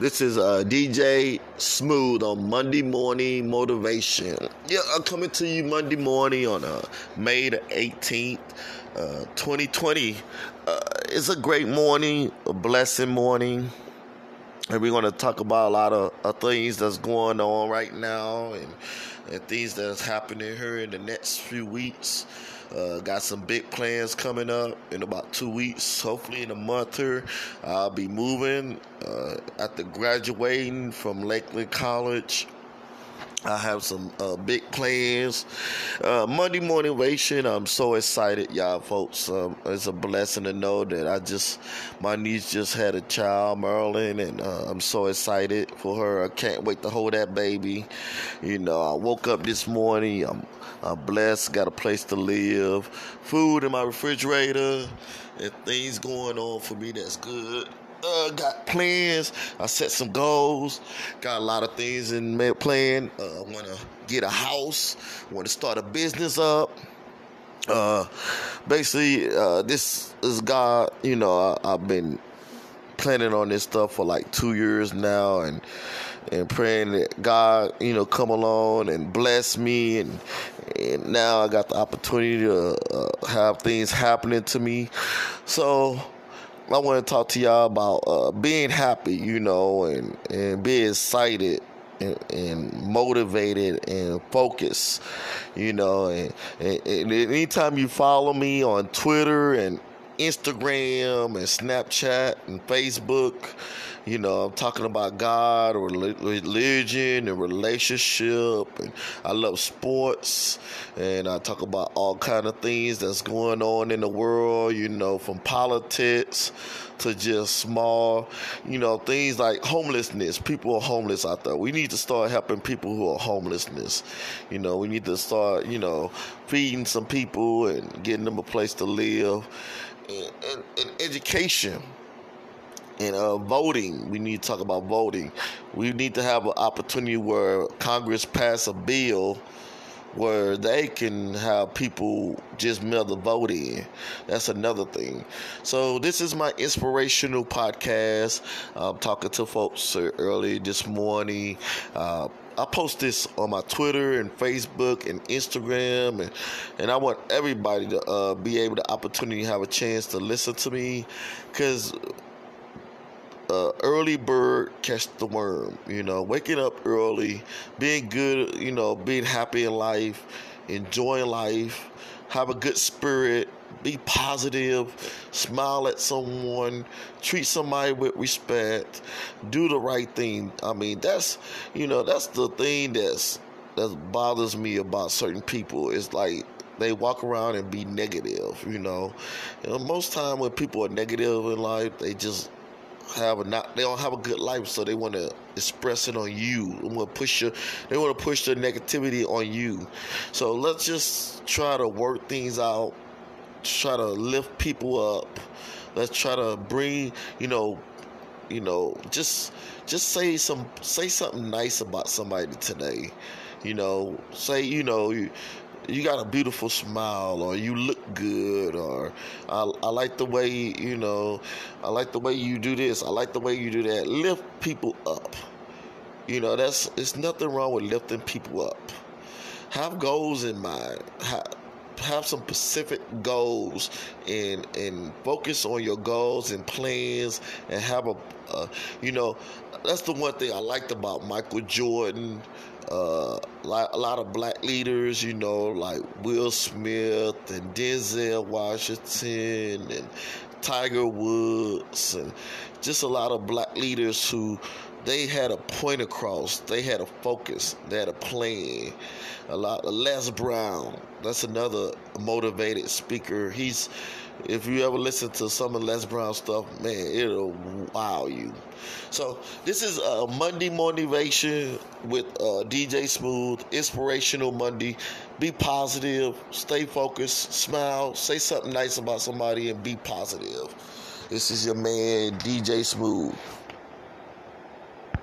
This is uh, DJ Smooth on Monday Morning Motivation. Yeah, I'm coming to you Monday morning on uh, May the 18th, uh, 2020. Uh, it's a great morning, a blessing morning. And we're going to talk about a lot of uh, things that's going on right now and, and things that's happening here in the next few weeks. Uh, got some big plans coming up in about two weeks. Hopefully, in a month here, I'll be moving uh, after graduating from Lakeland College. I have some uh, big plans. Uh, Monday motivation. I'm so excited, y'all, folks. Um, it's a blessing to know that I just my niece just had a child, Marilyn, and uh, I'm so excited for her. I can't wait to hold that baby. You know, I woke up this morning. I'm, I'm blessed. Got a place to live, food in my refrigerator, and things going on for me that's good uh, got plans. I set some goals. Got a lot of things in my plan. Uh, want to get a house. Want to start a business up. Uh, basically, uh, this is God. You know, I, I've been planning on this stuff for like two years now, and and praying that God, you know, come along and bless me, and and now I got the opportunity to uh, have things happening to me. So I want to talk to y'all about uh, being happy, you know, and, and being excited and, and, motivated and focused, you know. And, and, and anytime you follow me on Twitter and Instagram and Snapchat and Facebook. You know, I'm talking about God or religion and relationship, and I love sports, and I talk about all kind of things that's going on in the world. You know, from politics to just small, you know, things like homelessness. People are homeless out there. We need to start helping people who are homelessness. You know, we need to start, you know, feeding some people and getting them a place to live and, and, and education and uh, voting. We need to talk about voting. We need to have an opportunity where Congress pass a bill where they can have people just mail the vote in. That's another thing. So this is my inspirational podcast. I'm talking to folks early this morning. Uh, I post this on my Twitter and Facebook and Instagram, and, and I want everybody to uh, be able to opportunity to have a chance to listen to me, because uh, early bird catch the worm. You know, waking up early, being good. You know, being happy in life, enjoying life, have a good spirit, be positive, smile at someone, treat somebody with respect, do the right thing. I mean, that's you know, that's the thing that's that bothers me about certain people. It's like they walk around and be negative, you know. You know most time when people are negative in life, they just have a not they don't have a good life, so they want to express it on you. They want to push your they want to push their negativity on you. So let's just try to work things out. Try to lift people up. Let's try to bring you know, you know, just just say some say something nice about somebody today. You know, say you know you you got a beautiful smile or you look good or I, I like the way you know i like the way you do this i like the way you do that. Lift people up. You know that's it's nothing wrong with lifting people up. Have goals in mind. Have, have some specific goals and and focus on your goals and plans and have a you know that's the one thing I liked about Michael Jordan. Uh, a lot of black leaders, you know, like Will Smith and Denzel Washington and Tiger Woods, and just a lot of black leaders who they had a point across. They had a focus. They had a plan. A lot. Les Brown. That's another motivated speaker. He's. If you ever listen to some of Les Brown stuff, man, it'll wow you. So this is a Monday motivation with uh, DJ Smooth, inspirational Monday. Be positive, stay focused, smile, say something nice about somebody, and be positive. This is your man DJ Smooth.